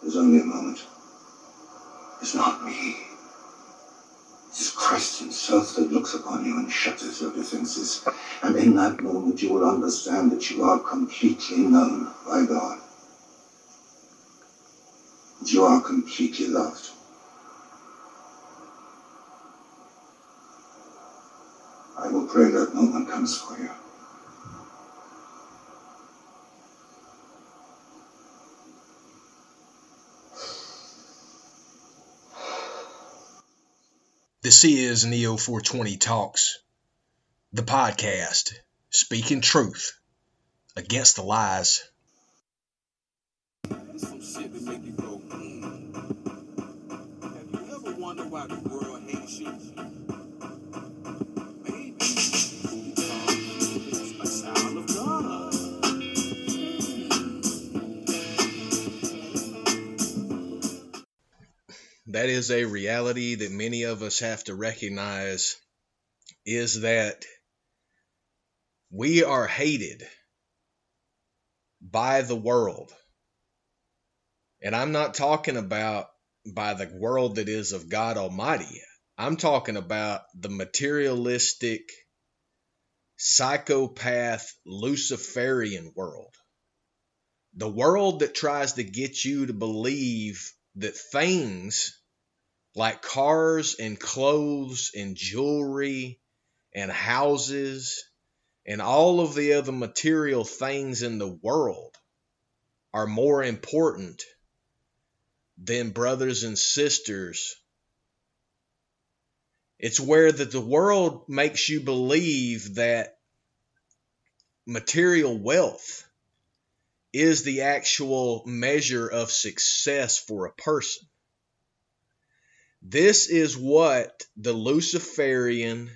There's only a moment. It's not me. It is Christ himself that looks upon you and shatters your defenses. And in that moment you will understand that you are completely known by God. You are completely loved. I will pray that no one comes for you. This is Neo 420 Talks, the podcast, speaking truth against the lies. Some shit that make you go, mm. Have you ever wondered why the world hates you? That is a reality that many of us have to recognize is that we are hated by the world. And I'm not talking about by the world that is of God Almighty. I'm talking about the materialistic, psychopath, Luciferian world. The world that tries to get you to believe that things like cars and clothes and jewelry and houses and all of the other material things in the world are more important than brothers and sisters. It's where that the world makes you believe that material wealth is the actual measure of success for a person. This is what the Luciferian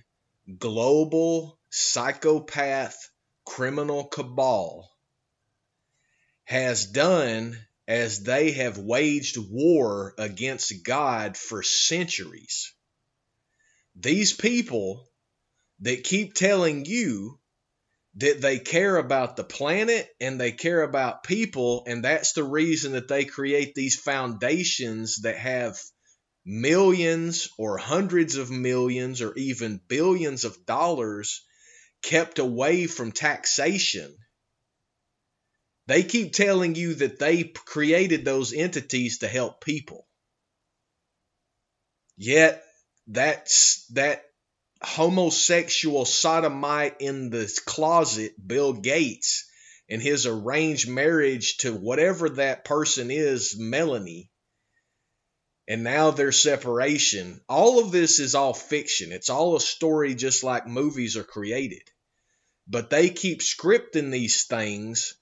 global psychopath criminal cabal has done as they have waged war against God for centuries. These people that keep telling you that they care about the planet and they care about people, and that's the reason that they create these foundations that have millions or hundreds of millions or even billions of dollars kept away from taxation. They keep telling you that they created those entities to help people. Yet that's that homosexual sodomite in the closet, Bill Gates, and his arranged marriage to whatever that person is, Melanie, and now their separation. All of this is all fiction. It's all a story just like movies are created. But they keep scripting these things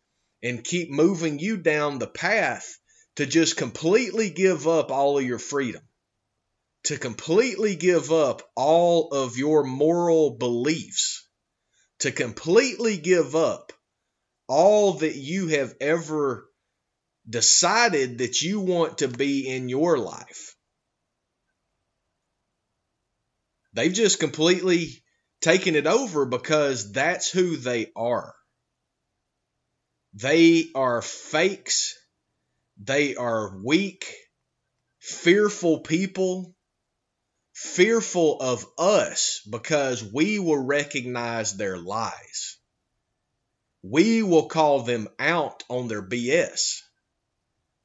and keep moving you down the path to just completely give up all of your freedom to completely give up all of your moral beliefs, to completely give up all that you have ever decided that you want to be in your life. They've just completely taken it over because that's who they are. They are fakes. They are weak, fearful people fearful of us because we will recognize their lies. We will call them out on their BS.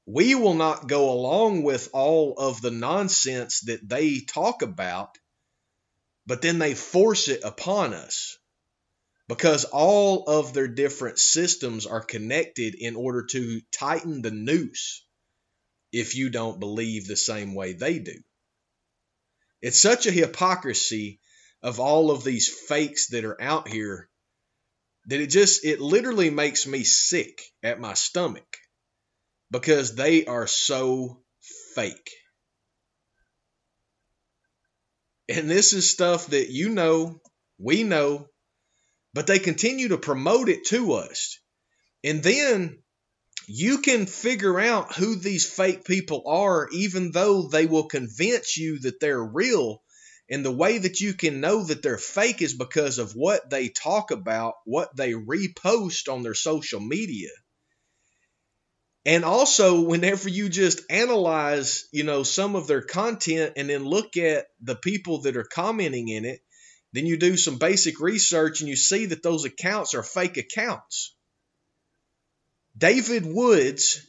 We will not go along with all of the nonsense that they talk about, but then they force it upon us because all of their different systems are connected in order to tighten the noose if you don't believe the same way they do. It's such a hypocrisy of all of these fakes that are out here that it just it literally makes me sick at my stomach because they are so fake. And this is stuff that you know, we know, but they continue to promote it to us. And then you can figure out who these fake people are, even though they will convince you that they're real. And the way that you can know that they're fake is because of what they talk about, what they repost on their social media. And also, whenever you just analyze, you know, some of their content and then look at the people that are commenting in it, then you do some basic research and you see that those accounts are fake accounts. David Woods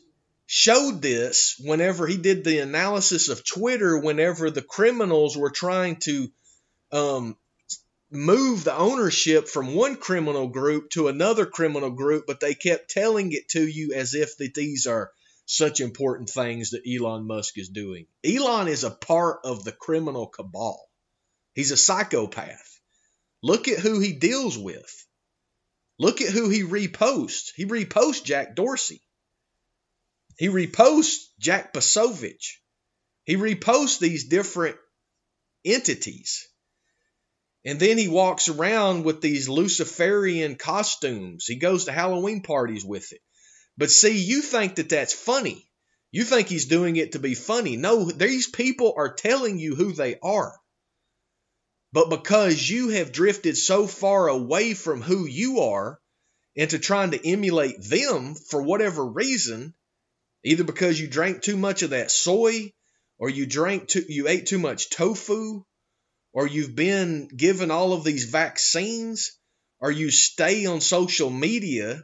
showed this whenever he did the analysis of Twitter, whenever the criminals were trying to um, move the ownership from one criminal group to another criminal group, but they kept telling it to you as if that these are such important things that Elon Musk is doing. Elon is a part of the criminal cabal. He's a psychopath. Look at who he deals with. Look at who he reposts. He reposts Jack Dorsey. He reposts Jack Posobiec. He reposts these different entities. And then he walks around with these Luciferian costumes. He goes to Halloween parties with it. But see, you think that that's funny. You think he's doing it to be funny. No, these people are telling you who they are. But because you have drifted so far away from who you are into trying to emulate them for whatever reason, either because you drank too much of that soy or you drank too, you ate too much tofu or you've been given all of these vaccines, or you stay on social media,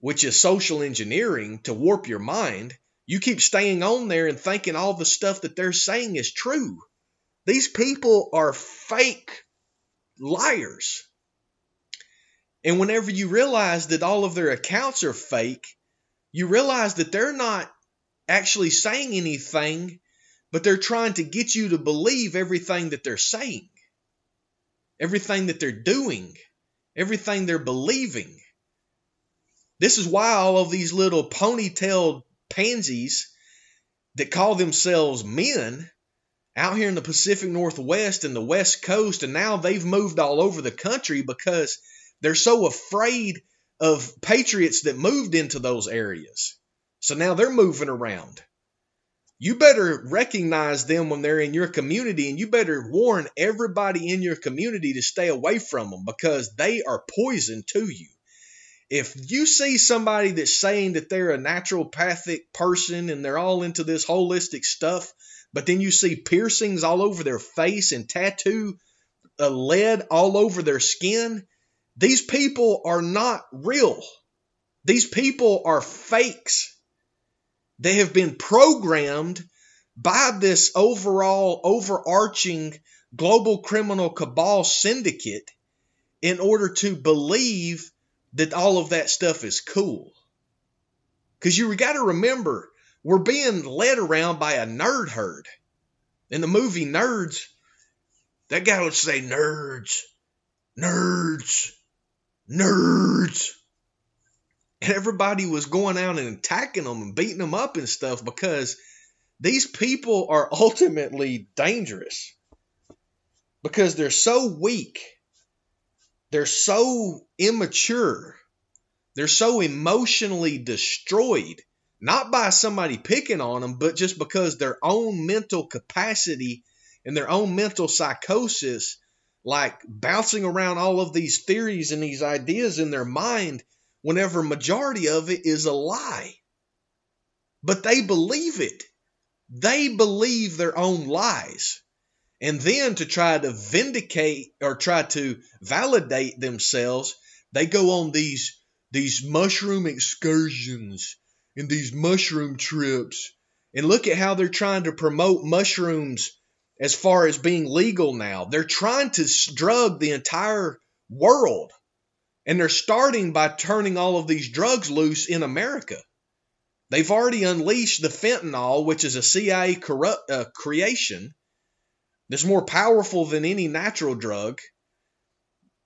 which is social engineering to warp your mind, you keep staying on there and thinking all the stuff that they're saying is true. These people are fake liars. And whenever you realize that all of their accounts are fake, you realize that they're not actually saying anything but they're trying to get you to believe everything that they're saying, everything that they're doing, everything they're believing. This is why all of these little ponytailed pansies that call themselves men out here in the Pacific Northwest and the West Coast, and now they've moved all over the country because they're so afraid of patriots that moved into those areas. So now they're moving around you better recognize them when they're in your community and you better warn everybody in your community to stay away from them because they are poison to you. If you see somebody that's saying that they're a naturopathic person and they're all into this holistic stuff, but then you see piercings all over their face and tattoo uh, lead all over their skin, these people are not real. These people are fakes. They have been programmed by this overall overarching global criminal cabal syndicate in order to believe that all of that stuff is cool. Because you got to remember, we're being led around by a nerd herd. In the movie Nerds, that guy would say, Nerds, nerds, nerds and everybody was going out and attacking them and beating them up and stuff because these people are ultimately dangerous. Because they're so weak. They're so immature. They're so emotionally destroyed. Not by somebody picking on them but just because their own mental capacity and their own mental psychosis like bouncing around all of these theories and these ideas in their mind whenever majority of it is a lie. But they believe it. They believe their own lies. And then to try to vindicate or try to validate themselves, they go on these these mushroom excursions and these mushroom trips. And look at how they're trying to promote mushrooms as far as being legal now. They're trying to drug the entire world and they're starting by turning all of these drugs loose in America. They've already unleashed the fentanyl, which is a CIA corrupt, uh, creation that's more powerful than any natural drug.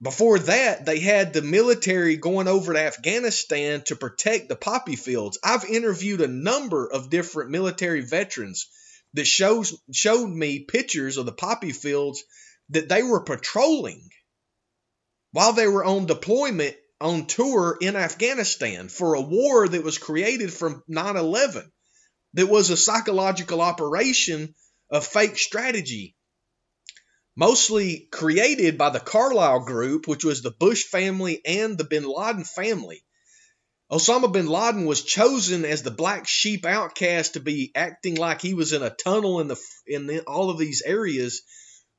Before that, they had the military going over to Afghanistan to protect the poppy fields. I've interviewed a number of different military veterans that shows showed me pictures of the poppy fields that they were patrolling while they were on deployment on tour in Afghanistan for a war that was created from 9 11, that was a psychological operation of fake strategy, mostly created by the Carlyle Group, which was the Bush family and the bin Laden family. Osama bin Laden was chosen as the black sheep outcast to be acting like he was in a tunnel in the in the, all of these areas,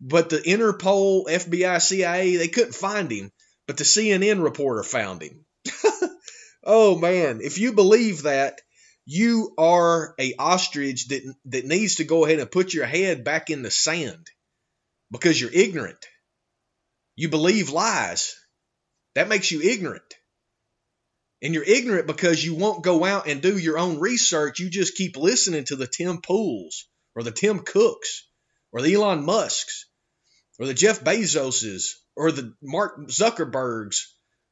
but the Interpol, FBI, CIA they couldn't find him, but the CNN reporter found him. oh man, if you believe that, you are a ostrich that that needs to go ahead and put your head back in the sand because you're ignorant. You believe lies. That makes you ignorant. And you're ignorant because you won't go out and do your own research. You just keep listening to the Tim Pools or the Tim Cooks or the Elon Musks or the Jeff Bezoses or the Mark Zuckerbergs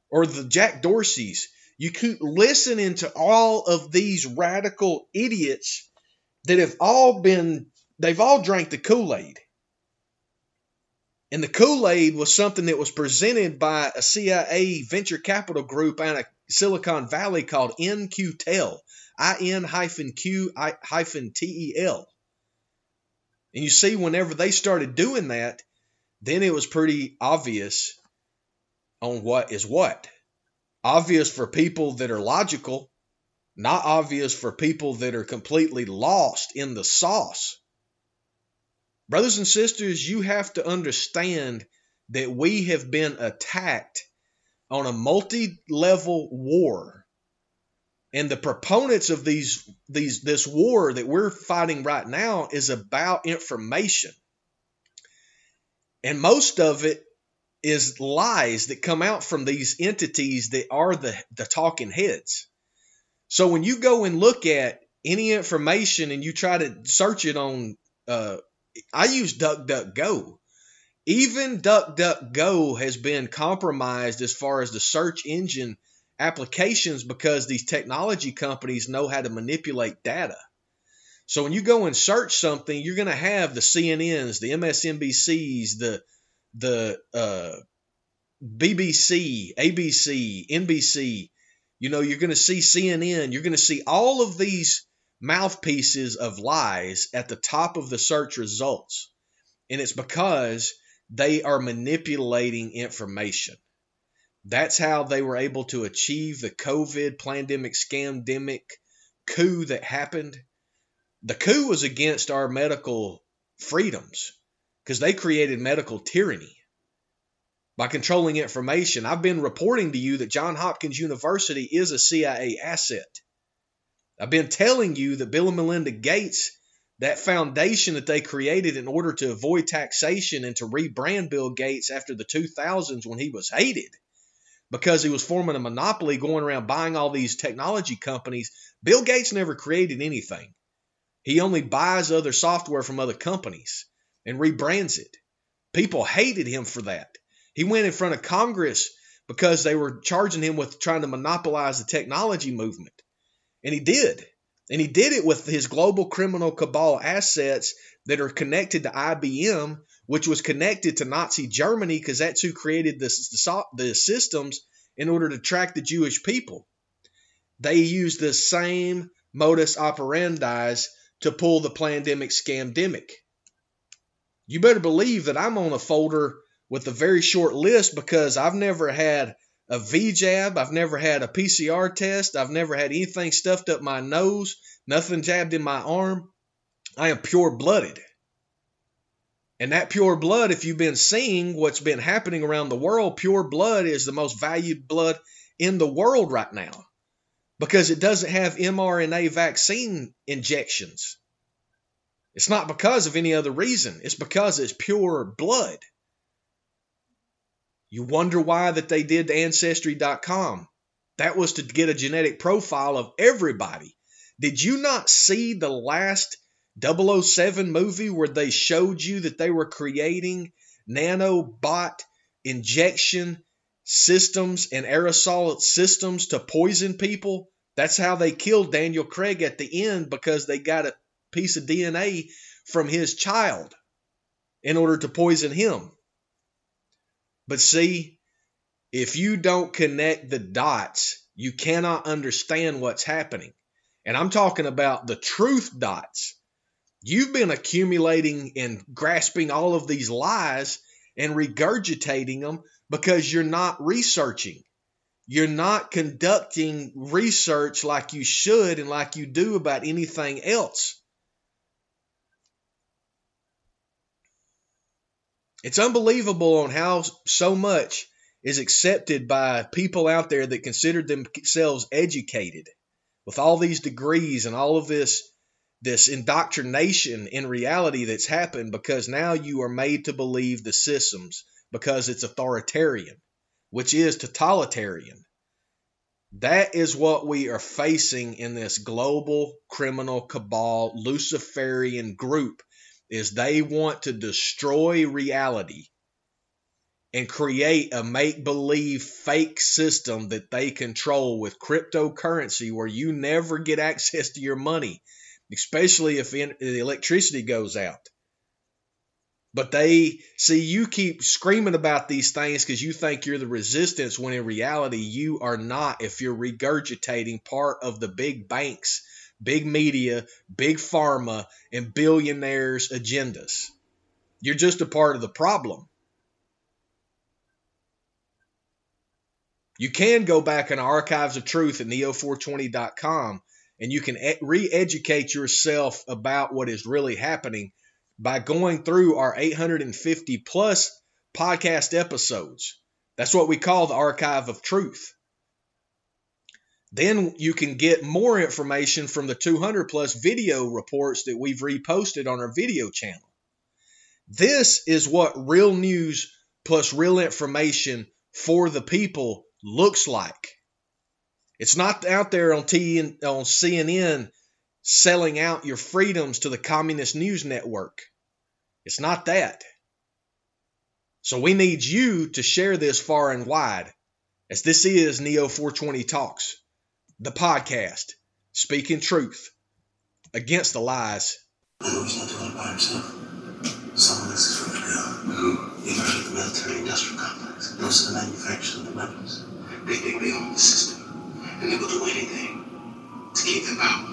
or the Jack Dorseys. You keep listening to all of these radical idiots that have all been, they've all drank the Kool Aid. And the Kool Aid was something that was presented by a CIA venture capital group out of Silicon Valley called In-Q-Tel, I N hyphen Q hyphen T E L. And you see, whenever they started doing that, then it was pretty obvious on what is what. Obvious for people that are logical, not obvious for people that are completely lost in the sauce. Brothers and sisters, you have to understand that we have been attacked on a multi-level war. And the proponents of these these this war that we're fighting right now is about information. And most of it is lies that come out from these entities that are the, the talking heads. So when you go and look at any information and you try to search it on uh, I use DuckDuckGo. Even DuckDuckGo has been compromised as far as the search engine applications because these technology companies know how to manipulate data. So when you go and search something, you're going to have the CNNs, the MSNBCs, the the uh, BBC, ABC, NBC. You know, you're going to see CNN. You're going to see all of these mouthpieces of lies at the top of the search results. And it's because they are manipulating information. That's how they were able to achieve the COVID pandemic scamdemic coup that happened. The coup was against our medical freedoms because they created medical tyranny by controlling information. I've been reporting to you that John Hopkins University is a CIA asset. I've been telling you that Bill and Melinda Gates, that foundation that they created in order to avoid taxation and to rebrand Bill Gates after the 2000s when he was hated because he was forming a monopoly going around buying all these technology companies. Bill Gates never created anything. He only buys other software from other companies and rebrands it. People hated him for that. He went in front of Congress because they were charging him with trying to monopolize the technology movement. And he did. And he did it with his global criminal cabal assets that are connected to IBM, which was connected to Nazi Germany because that's who created the, the, systems in order to track the Jewish people. They used the same modus operandi to pull the pandemic scamdemic. You better believe that I'm on a folder with a very short list because I've never had a V jab. I've never had a PCR test. I've never had anything stuffed up my nose, nothing jabbed in my arm. I am pure blooded. And that pure blood, if you've been seeing what's been happening around the world, pure blood is the most valued blood in the world right now because it doesn't have mRNA vaccine injections. It's not because of any other reason, it's because it's pure blood. You wonder why that they did ancestry.com. That was to get a genetic profile of everybody. Did you not see the last 007 movie where they showed you that they were creating nanobot injection systems and aerosol systems to poison people? That's how they killed Daniel Craig at the end because they got a piece of DNA from his child in order to poison him. But see, if you don't connect the dots, you cannot understand what's happening. And I'm talking about the truth dots. You've been accumulating and grasping all of these lies and regurgitating them because you're not researching. You're not conducting research like you should and like you do about anything else. It's unbelievable on how so much is accepted by people out there that consider themselves educated with all these degrees and all of this this indoctrination in reality that's happened because now you are made to believe the systems because it's authoritarian, which is totalitarian. That is what we are facing in this global criminal cabal Luciferian group is they want to destroy reality and create a make believe fake system that they control with cryptocurrency where you never get access to your money especially if the electricity goes out. But they see you keep screaming about these things because you think you're the resistance when in reality you are not if you're regurgitating part of the big banks, big media, big pharma, and billionaires' agendas. You're just a part of the problem. You can go back in archives of truth at neo420.com and you can re educate yourself about what is really happening by going through our 850 plus podcast episodes. That's what we call the archive of truth. Then you can get more information from the 200 plus video reports that we've reposted on our video channel. This is what real news plus real information for the people looks like. It's not out there on T on CNN selling out your freedoms to the communist news network. It's not that. So we need you to share this far and wide, as this is Neo 420 Talks, the podcast, speaking truth against the lies. he's not doing it by himself. Some of this is the military industrial complex. Those are the manufacturers of the weapons. They think they own the system and they will do anything to keep them out.